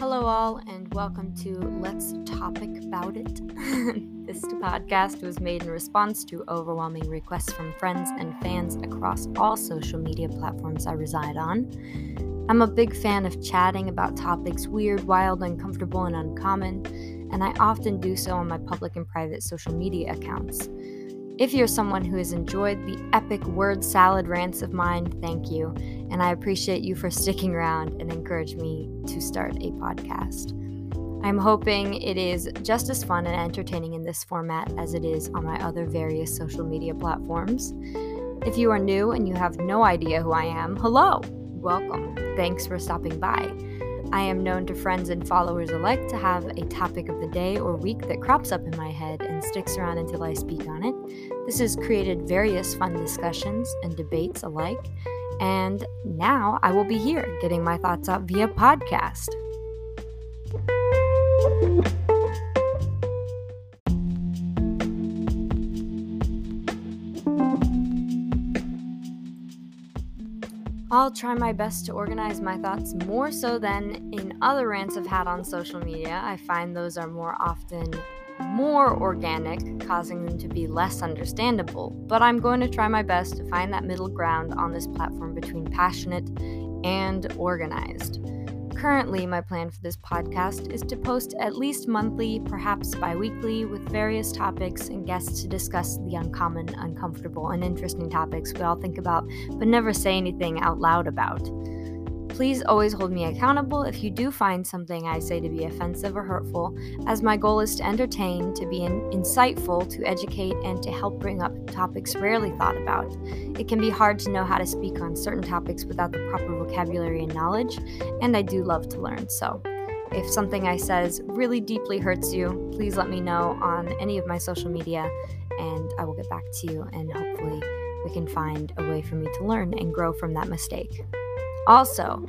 all, and welcome to Let's Topic About It. this podcast was made in response to overwhelming requests from friends and fans across all social media platforms I reside on. I'm a big fan of chatting about topics weird, wild, uncomfortable, and uncommon, and I often do so on my public and private social media accounts. If you're someone who has enjoyed the epic word salad rants of mine, thank you. And I appreciate you for sticking around and encourage me to start a podcast. I'm hoping it is just as fun and entertaining in this format as it is on my other various social media platforms. If you are new and you have no idea who I am, hello, welcome. Thanks for stopping by. I am known to friends and followers alike to have a topic of the day or week that crops up in my head and sticks around until I speak on it. This has created various fun discussions and debates alike, and now I will be here getting my thoughts out via podcast. I'll try my best to organize my thoughts more so than in other rants I've had on social media. I find those are more often more organic, causing them to be less understandable. But I'm going to try my best to find that middle ground on this platform between passionate and organized. Currently, my plan for this podcast is to post at least monthly, perhaps bi weekly, with various topics and guests to discuss the uncommon, uncomfortable, and interesting topics we all think about but never say anything out loud about. Please always hold me accountable if you do find something I say to be offensive or hurtful, as my goal is to entertain, to be in- insightful, to educate, and to help bring up topics rarely thought about. It can be hard to know how to speak on certain topics without the proper vocabulary and knowledge, and I do love to learn, so. If something I says really deeply hurts you, please let me know on any of my social media and I will get back to you and hopefully we can find a way for me to learn and grow from that mistake. Also,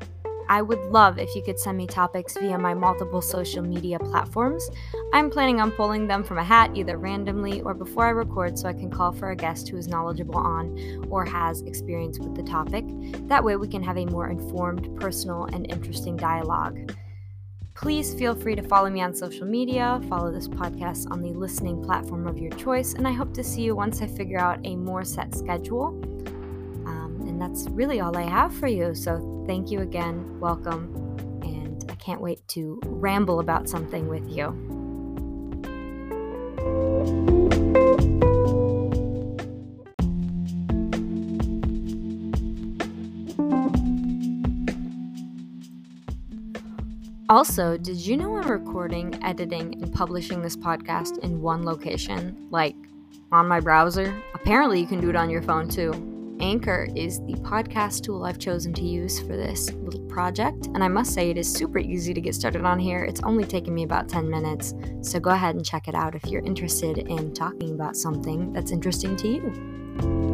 I would love if you could send me topics via my multiple social media platforms. I'm planning on pulling them from a hat either randomly or before I record so I can call for a guest who is knowledgeable on or has experience with the topic. That way, we can have a more informed, personal, and interesting dialogue. Please feel free to follow me on social media, follow this podcast on the listening platform of your choice, and I hope to see you once I figure out a more set schedule that's really all I have for you. So thank you again. Welcome. And I can't wait to ramble about something with you. Also, did you know I'm recording, editing, and publishing this podcast in one location? Like on my browser? Apparently, you can do it on your phone too. Anchor is the podcast tool I've chosen to use for this little project, and I must say it is super easy to get started on here. It's only taken me about 10 minutes, so go ahead and check it out if you're interested in talking about something that's interesting to you.